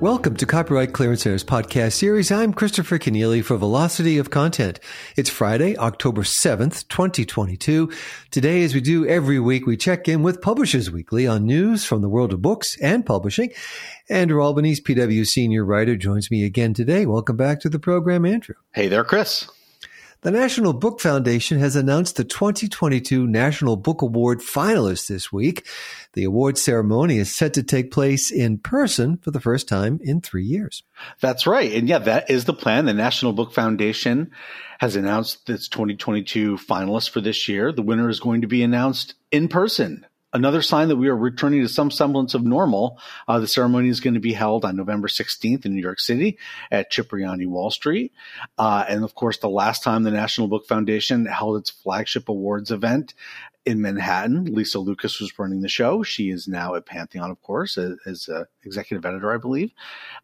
Welcome to Copyright Clearance Center's podcast series. I'm Christopher Kenneally for Velocity of Content. It's Friday, October 7th, 2022. Today, as we do every week, we check in with Publishers Weekly on news from the world of books and publishing. Andrew Albanese, PW senior writer, joins me again today. Welcome back to the program, Andrew. Hey there, Chris. The National Book Foundation has announced the 2022 National Book Award finalists this week. The award ceremony is set to take place in person for the first time in three years. That's right. And yeah, that is the plan. The National Book Foundation has announced its 2022 finalists for this year. The winner is going to be announced in person another sign that we are returning to some semblance of normal. Uh, the ceremony is going to be held on November 16th in New York City at Cipriani Wall Street. Uh, and of course, the last time the National Book Foundation held its flagship awards event in Manhattan, Lisa Lucas was running the show. She is now at Pantheon, of course, as, as executive editor, I believe.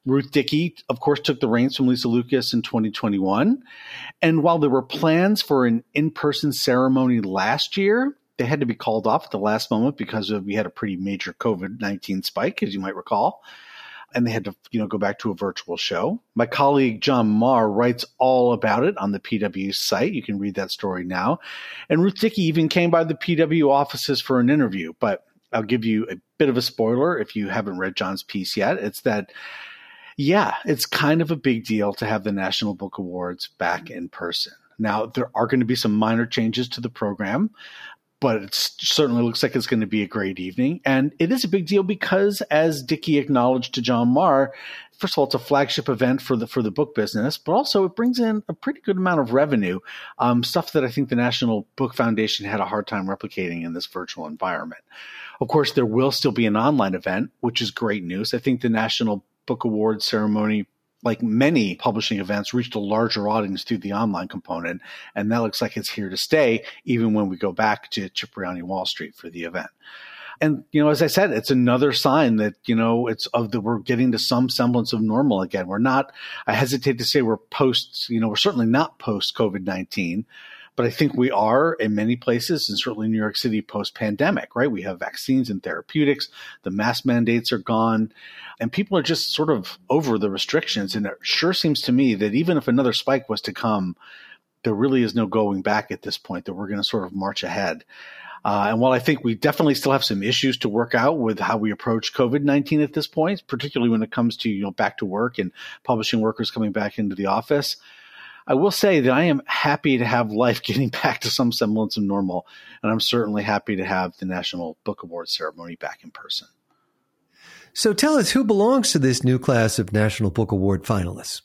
Ruth Dickey, of course, took the reins from Lisa Lucas in 2021. And while there were plans for an in person ceremony last year, they had to be called off at the last moment because of, we had a pretty major COVID 19 spike, as you might recall. And they had to, you know, go back to a virtual show. My colleague John Maher writes all about it on the PW site. You can read that story now. And Ruth Dickey even came by the PW offices for an interview. But I'll give you a bit of a spoiler if you haven't read John's piece yet. It's that yeah, it's kind of a big deal to have the National Book Awards back in person. Now, there are going to be some minor changes to the program but it certainly looks like it's going to be a great evening. And it is a big deal because, as Dickey acknowledged to John Maher, first of all, it's a flagship event for the for the book business, but also it brings in a pretty good amount of revenue, um, stuff that I think the National Book Foundation had a hard time replicating in this virtual environment. Of course, there will still be an online event, which is great news. I think the National Book Awards ceremony like many publishing events, reached a larger audience through the online component. And that looks like it's here to stay, even when we go back to Cipriani Wall Street for the event. And, you know, as I said, it's another sign that, you know, it's of the, we're getting to some semblance of normal again. We're not, I hesitate to say we're post, you know, we're certainly not post COVID 19, but I think we are in many places, and certainly New York City post pandemic, right? We have vaccines and therapeutics, the mask mandates are gone, and people are just sort of over the restrictions. And it sure seems to me that even if another spike was to come, there really is no going back at this point, that we're going to sort of march ahead. Uh, and while I think we definitely still have some issues to work out with how we approach COVID 19 at this point, particularly when it comes to, you know, back to work and publishing workers coming back into the office, I will say that I am happy to have life getting back to some semblance of normal, and I'm certainly happy to have the National Book Award ceremony back in person. So tell us who belongs to this new class of National Book Award finalists.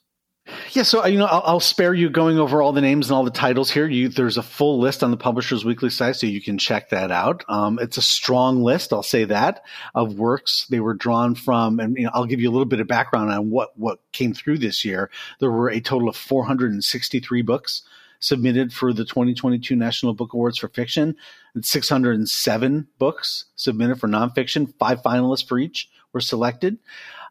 Yeah, so you know, I'll, I'll, spare you going over all the names and all the titles here. You, there's a full list on the Publishers Weekly site, so you can check that out. Um, it's a strong list, I'll say that, of works they were drawn from, and you know, I'll give you a little bit of background on what what came through this year. There were a total of 463 books submitted for the 2022 National Book Awards for fiction, and 607 books submitted for nonfiction. Five finalists for each were selected.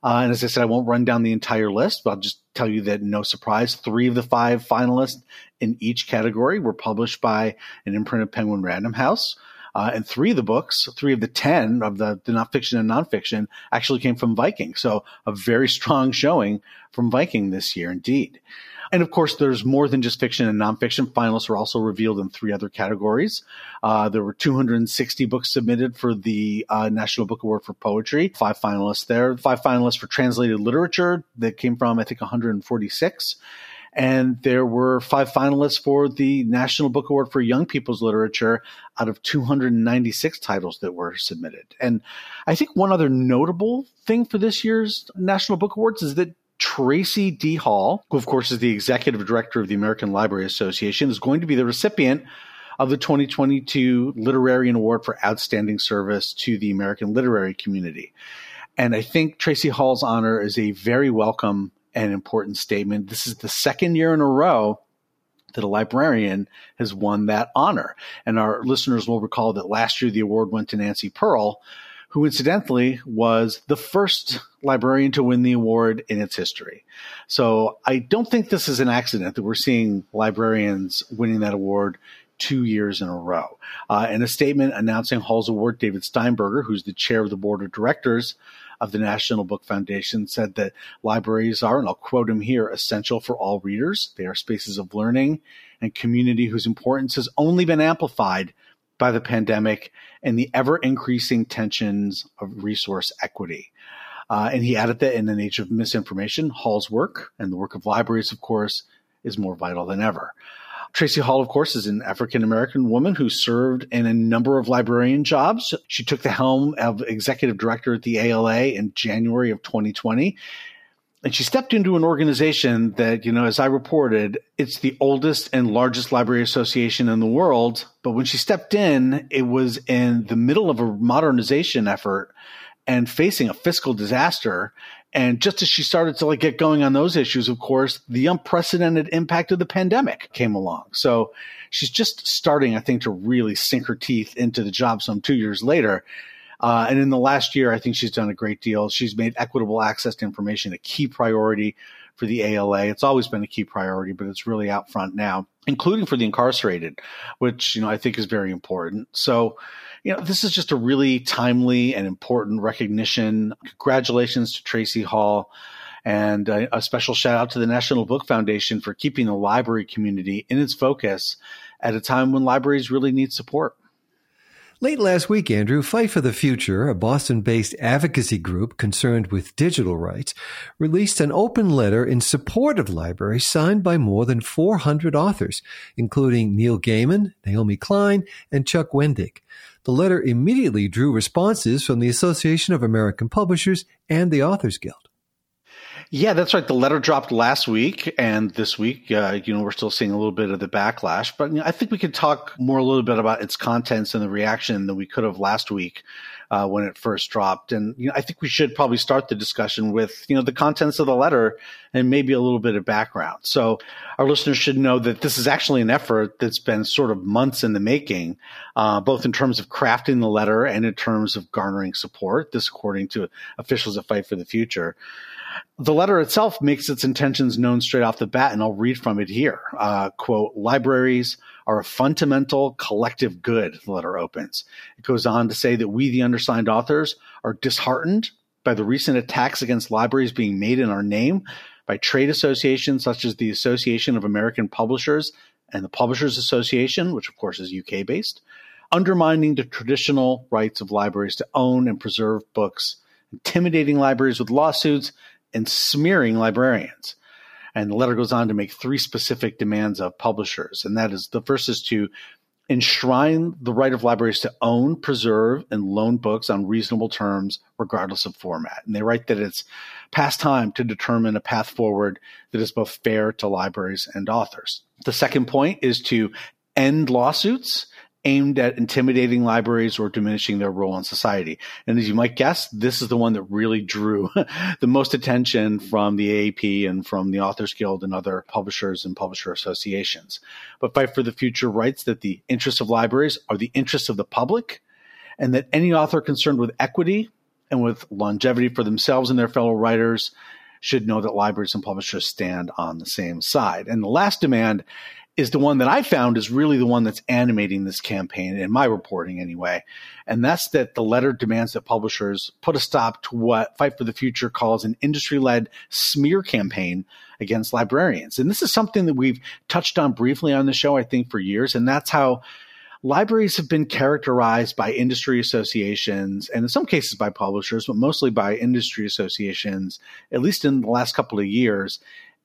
Uh, and as I said, I won't run down the entire list, but I'll just tell you that no surprise, three of the five finalists in each category were published by an imprint of Penguin Random House. Uh, and three of the books, three of the 10 of the, the nonfiction and nonfiction actually came from Viking. So a very strong showing from Viking this year indeed. And of course, there's more than just fiction and nonfiction. Finalists were also revealed in three other categories. Uh, there were 260 books submitted for the uh, National Book Award for Poetry. Five finalists there. Five finalists for translated literature that came from, I think, 146 and there were five finalists for the National Book Award for Young People's Literature out of 296 titles that were submitted. And I think one other notable thing for this year's National Book Awards is that Tracie D. Hall, who of course is the executive director of the American Library Association, is going to be the recipient of the 2022 Literary Award for Outstanding Service to the American literary community. And I think Tracie Hall's honor is a very welcome and important statement. This is the second year in a row that a librarian has won that honor. And our listeners will recall that last year the award went to Nancy Pearl, who incidentally was the first librarian to win the award in its history. So I don't think this is an accident that we're seeing librarians winning that award two years in a row. Uh, in a statement announcing Hall's award, David Steinberger, who's the chair of the board of directors of the National Book Foundation, said that libraries are, and I'll quote him here, essential for all readers. They are spaces of learning and community whose importance has only been amplified by the pandemic and the ever increasing tensions of resource equity. Uh, and he added that in an age of misinformation, Hall's work and the work of libraries, of course, is more vital than ever. Tracie Hall, of course, is an African American woman who served in a number of librarian jobs. She took the helm of executive director at the ALA in January of 2020. And she stepped into an organization that, you know, as I reported, it's the oldest and largest library association in the world. But when she stepped in, it was in the middle of a modernization effort and facing a fiscal disaster. And just as she started to like get going on those issues, of course, the unprecedented impact of the pandemic came along. So she's just starting, I think, to really sink her teeth into the job some two years later. Uh, and in the last year, I think she's done a great deal. She's made equitable access to information a key priority for the ALA. It's always been a key priority, but it's really out front now, including for the incarcerated, which, you know, I think is very important. So, you know, this is just a really timely and important recognition. Congratulations to Tracie Hall. And a, special shout out to the National Book Foundation for keeping the library community in its focus at a time when libraries really need support. Late last week, Andrew, Fight for the Future, a Boston based advocacy group concerned with digital rights, released an open letter in support of libraries signed by more than 400 authors, including Neil Gaiman, Naomi Klein, and Chuck Wendig. The letter immediately drew responses from the Association of American Publishers and the Authors Guild. Yeah, that's right. The letter dropped last week, and this week, uh, you know, we're still seeing a little bit of the backlash. But you know, I think we could talk more a little bit about its contents and the reaction than we could have last week uh, when it first dropped. And you know, I think we should probably start the discussion with you know the contents of the letter and maybe a little bit of background. So our listeners should know that this is actually an effort that's been sort of months in the making, uh, both in terms of crafting the letter and in terms of garnering support. This, according to officials at Fight for the Future. The letter itself makes its intentions known straight off the bat, and I'll read from it here. Uh, quote, libraries are a fundamental collective good, the letter opens. It goes on to say that we, the undersigned authors, are disheartened by the recent attacks against libraries being made in our name by trade associations such as the Association of American Publishers and the Publishers Association, which of course is UK based, undermining the traditional rights of libraries to own and preserve books, intimidating libraries with lawsuits, and smearing librarians. And the letter goes on to make three specific demands of publishers. And that is the first is to enshrine the right of libraries to own, preserve, and loan books on reasonable terms, regardless of format. And they write that it's past time to determine a path forward that is both fair to libraries and authors. The second point is to end lawsuits aimed at intimidating libraries or diminishing their role in society. And as you might guess, this is the one that really drew the most attention from the AAP and from the Authors Guild and other publishers and publisher associations. But Fight for the Future writes that the interests of libraries are the interests of the public and that any author concerned with equity and with longevity for themselves and their fellow writers should know that libraries and publishers stand on the same side. And the last demand is the one that I found is really the one that's animating this campaign in my reporting anyway. And that's that the letter demands that publishers put a stop to what Fight for the Future calls an industry led smear campaign against librarians. And this is something that we've touched on briefly on the show, I think, for years. And that's how libraries have been characterized by industry associations and in some cases by publishers, but mostly by industry associations, at least in the last couple of years,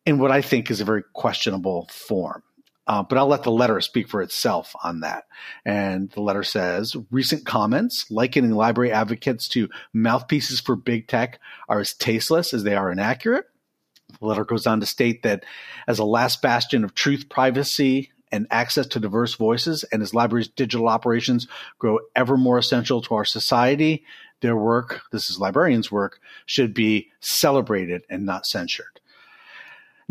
in what I think is a very questionable form. Uh, but I'll let the letter speak for itself on that. And the letter says recent comments likening library advocates to mouthpieces for big tech are as tasteless as they are inaccurate. The letter goes on to state that as a last bastion of truth, privacy, and access to diverse voices, and as libraries' digital operations grow ever more essential to our society, their work, this is librarians' work, should be celebrated and not censured.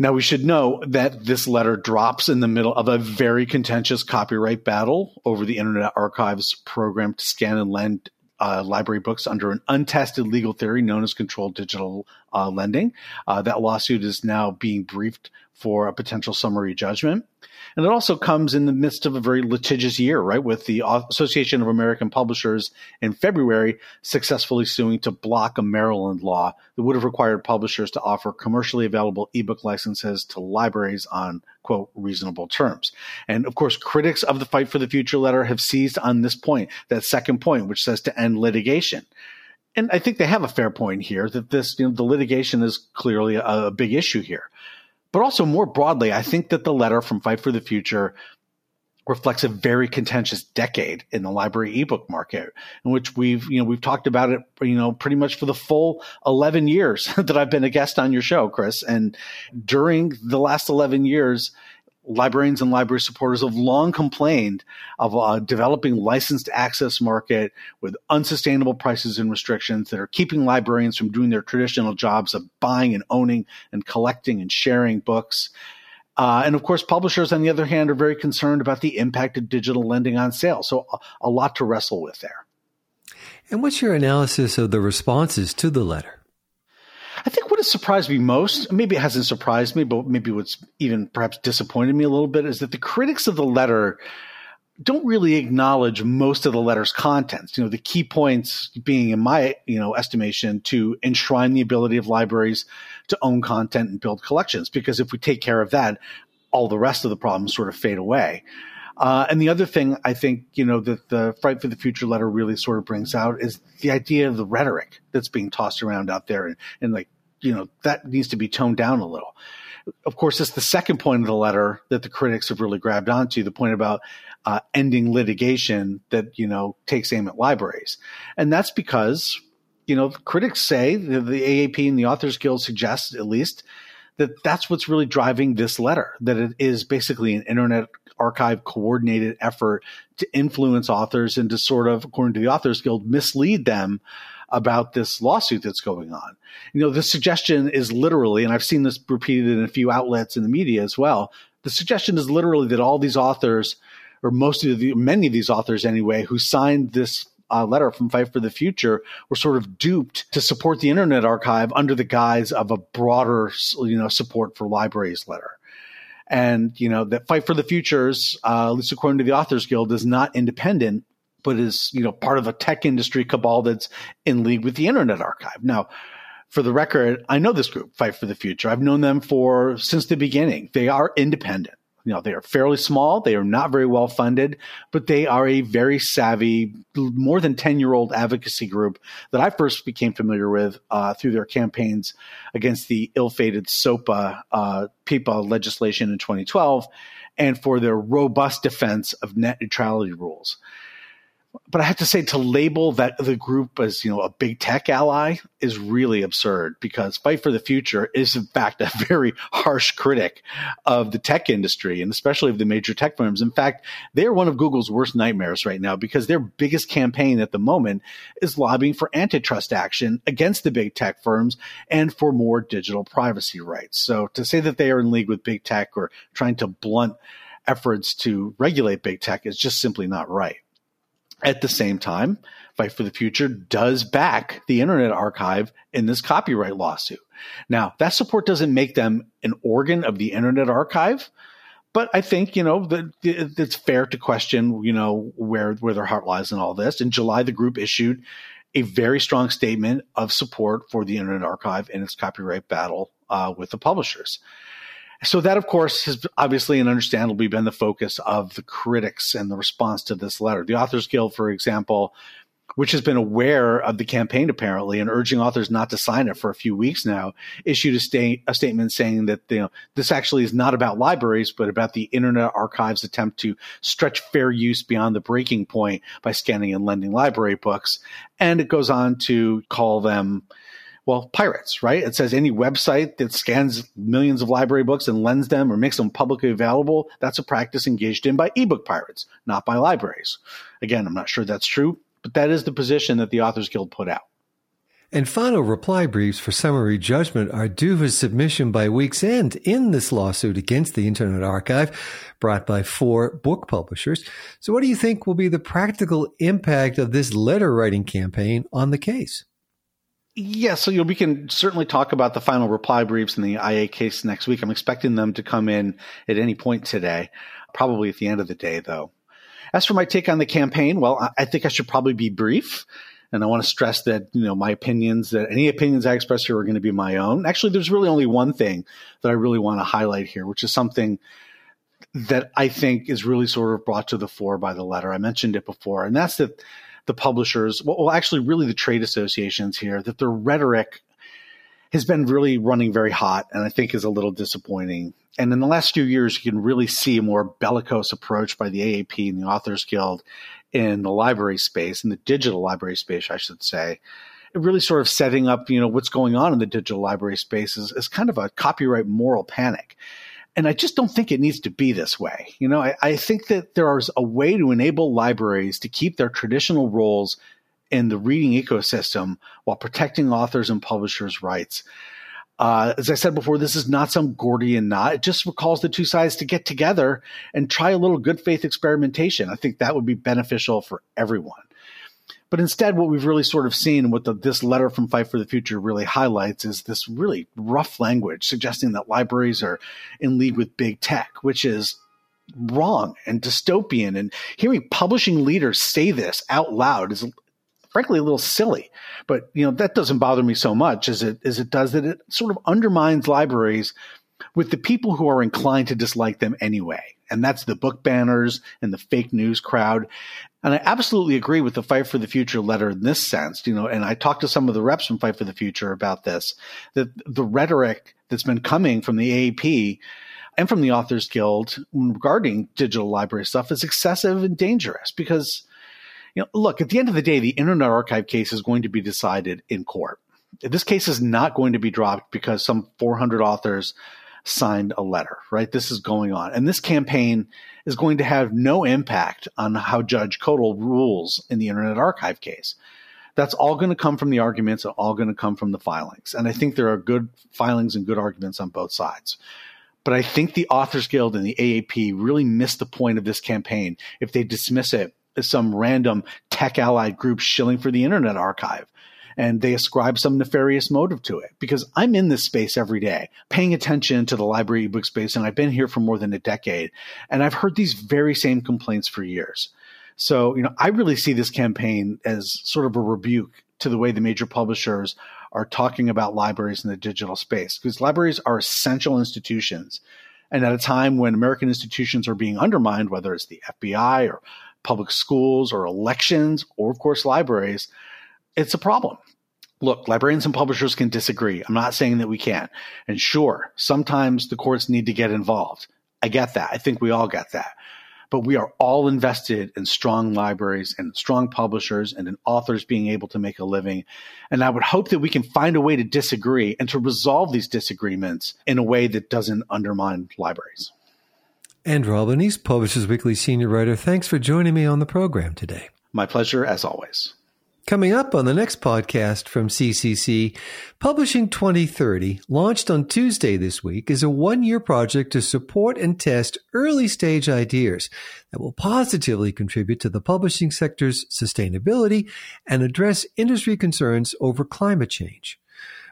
Now, we should know that this letter drops in the middle of a very contentious copyright battle over the Internet Archive's program to scan and lend uh, library books under an untested legal theory known as controlled digital uh, lending. Uh, that lawsuit is now being briefed for a potential summary judgment. And it also comes in the midst of a very litigious year, right? With the Association of American Publishers in February successfully suing to block a Maryland law that would have required publishers to offer commercially available ebook licenses to libraries on quote reasonable terms. And of course, critics of the Fight for the Future letter have seized on this point, that second point, which says to end litigation and I think they have a fair point here that this, you know, the litigation is clearly a, a, big issue here. But also more broadly, I think that the letter from Fight for the Future reflects a very contentious decade in the library ebook market, in which we've, you know, we've talked about it, you know, pretty much for the full 11 years that I've been a guest on your show, Chris. And during the last 11 years, librarians and library supporters have long complained of a developing licensed access market with unsustainable prices and restrictions that are keeping librarians from doing their traditional jobs of buying and owning and collecting and sharing books. Uh, and of course, publishers, on the other hand, are very concerned about the impact of digital lending on sales. So, a, a lot to wrestle with there. And what's your analysis of the responses to the letter? Has surprised me most, maybe it hasn't surprised me, but maybe what's even perhaps disappointed me a little bit is that the critics of the letter don't really acknowledge most of the letter's contents. You know, the key points being, in my you know estimation, to enshrine the ability of libraries to own content and build collections. Because if we take care of that, all the rest of the problems sort of fade away. Uh, and the other thing I think, you know, that the Fight for the Future letter really sort of brings out is the idea of the rhetoric that's being tossed around out there. And like, you know, that needs to be toned down a little. Of course, it's the second point of the letter that the critics have really grabbed onto the point about uh, ending litigation that, you know, takes aim at libraries. And that's because, you know, critics say, the, the AAP and the Authors Guild suggest at least, that that's what's really driving this letter, that it is basically an internet archive coordinated effort to influence authors and to sort of, according to the Authors Guild, mislead them about this lawsuit that's going on. You know, the suggestion is literally, and I've seen this repeated in a few outlets in the media as well. The suggestion is literally that all these authors, or most of the, many of these authors anyway, who signed this uh, letter from Fight for the Future were sort of duped to support the Internet Archive under the guise of a broader, you know, support for libraries letter. And, you know, that Fight for the Futures, uh, at least according to the Authors Guild, is not independent, but is, you know, part of a tech industry cabal that's in league with the Internet Archive. Now, for the record, I know this group, Fight for the Future. I've known them for since the beginning. They are independent you know, they are fairly small. They are not very well funded, but they are a very savvy, more than 10 year old advocacy group that I first became familiar with uh, through their campaigns against the ill fated SOPA uh, PIPA legislation in 2012 and for their robust defense of net neutrality rules but I have to say to label that the group as you know a big tech ally is really absurd because Fight for the Future is in fact a very harsh critic of the tech industry and especially of the major tech firms. In fact, they are one of Google's worst nightmares right now because their biggest campaign at the moment is lobbying for antitrust action against the big tech firms and for more digital privacy rights. So to say that they are in league with big tech or trying to blunt efforts to regulate big tech is just simply not right. At the same time, Fight for the Future does back the Internet Archive in this copyright lawsuit. Now, that support doesn't make them an organ of the Internet Archive, but I think you know that it's fair to question you know where where their heart lies in all this. In July, the group issued a very strong statement of support for the Internet Archive in its copyright battle uh, with the publishers. So that, of course, has obviously and understandably been the focus of the critics and the response to this letter. The Authors Guild, for example, which has been aware of the campaign apparently and urging authors not to sign it for a few weeks now, issued a, sta- a statement saying that you know this actually is not about libraries, but about the Internet Archive's attempt to stretch fair use beyond the breaking point by scanning and lending library books. And it goes on to call them well, pirates, right? It says any website that scans millions of library books and lends them or makes them publicly available, that's a practice engaged in by ebook pirates, not by libraries. Again, I'm not sure that's true, but that is the position that the Authors Guild put out. And final reply briefs for summary judgment are due for submission by week's end in this lawsuit against the Internet Archive brought by four book publishers. So what do you think will be the practical impact of this letter writing campaign on the case? Yeah, so you know, we can certainly talk about the final reply briefs in the IA case next week. I'm expecting them to come in at any point today, probably at the end of the day, though. As for my take on the campaign, well, I think I should probably be brief. And I want to stress that, you know, my opinions, that any opinions I express here are going to be my own. Actually, there's really only one thing that I really want to highlight here, which is something that I think is really sort of brought to the fore by the letter. I mentioned it before, and that's that the publishers, well, actually, really the trade associations here, that their rhetoric has been really running very hot and I think is a little disappointing. And in the last few years, you can really see a more bellicose approach by the AAP and the Authors Guild in the library space, in the digital library space, I should say. It really sort of setting up, you know, what's going on in the digital library space is, is kind of a copyright moral panic. And I just don't think it needs to be this way. You know, I, I think that there is a way to enable libraries to keep their traditional roles in the reading ecosystem while protecting authors and publishers' rights. Uh, as I said before, this is not some Gordian knot. It just recalls the two sides to get together and try a little good faith experimentation. I think that would be beneficial for everyone. But instead, what we've really sort of seen, what the, this letter from Fight for the Future really highlights, is this really rough language suggesting that libraries are in league with big tech, which is wrong and dystopian. And hearing publishing leaders say this out loud is frankly a little silly. But you know that doesn't bother me so much as it as it does that it sort of undermines libraries with the people who are inclined to dislike them anyway. And that's the book banners and the fake news crowd. And I absolutely agree with the Fight for the Future letter in this sense, you know, and I talked to some of the reps from Fight for the Future about this, that the rhetoric that's been coming from the AAP and from the Authors Guild regarding digital library stuff is excessive and dangerous because you know, look, at the end of the day, the Internet Archive case is going to be decided in court. This case is not going to be dropped because some 400 authors signed a letter, right? This is going on. And this campaign is going to have no impact on how Judge Koeltl rules in the Internet Archive case. That's all going to come from the arguments and all going to come from the filings. And I think there are good filings and good arguments on both sides. But I think the Authors Guild and the AAP really missed the point of this campaign if they dismiss it as some random tech allied group shilling for the Internet Archive. And they ascribe some nefarious motive to it because I'm in this space every day, paying attention to the library ebook space, and I've been here for more than a decade. And I've heard these very same complaints for years. So, you know, I really see this campaign as sort of a rebuke to the way the major publishers are talking about libraries in the digital space because libraries are essential institutions. And at a time when American institutions are being undermined, whether it's the FBI or public schools or elections or, of course, libraries, it's a problem. Look, librarians and publishers can disagree. I'm not saying that we can't. And sure, sometimes the courts need to get involved. I get that. I think we all get that. But we are all invested in strong libraries and strong publishers and in authors being able to make a living. And I would hope that we can find a way to disagree and to resolve these disagreements in a way that doesn't undermine libraries. And Andrew Albanese, Publishers Weekly senior writer, thanks for joining me on the program today. My pleasure, as always. Coming up on the next podcast from CCC, Publishing 2030, launched on Tuesday this week, is a one year project to support and test early stage ideas that will positively contribute to the publishing sector's sustainability and address industry concerns over climate change.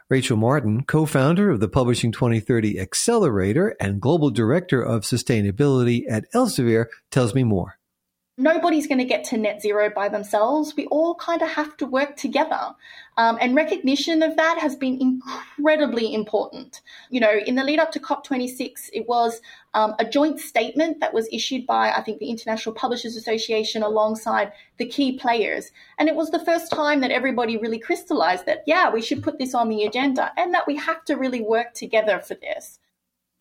Rachel Martin, co-founder of the Publishing 2030 Accelerator and global director of sustainability at Elsevier, tells me more nobody's going to get to net zero by themselves. We all kind of have to work together. Um, and recognition of that has been incredibly important. You know, in the lead up to COP26, it was um, a joint statement that was issued by, I think, the International Publishers Association alongside the key players. And it was the first time that everybody really crystallized that, yeah, we should put this on the agenda and that we have to really work together for this.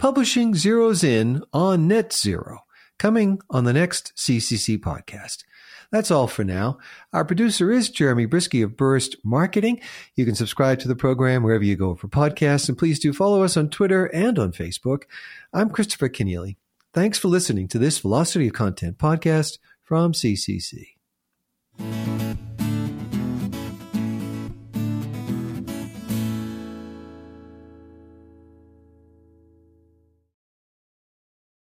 Publishing zeroes in on net zero coming on the next CCC podcast. That's all for now. Our producer is Jeremy Brieske of Burst Marketing. You can subscribe to the program wherever you go for podcasts, and please do follow us on Twitter and on Facebook. I'm Christopher Kenneally. Thanks for listening to this Velocity of Content podcast from CCC.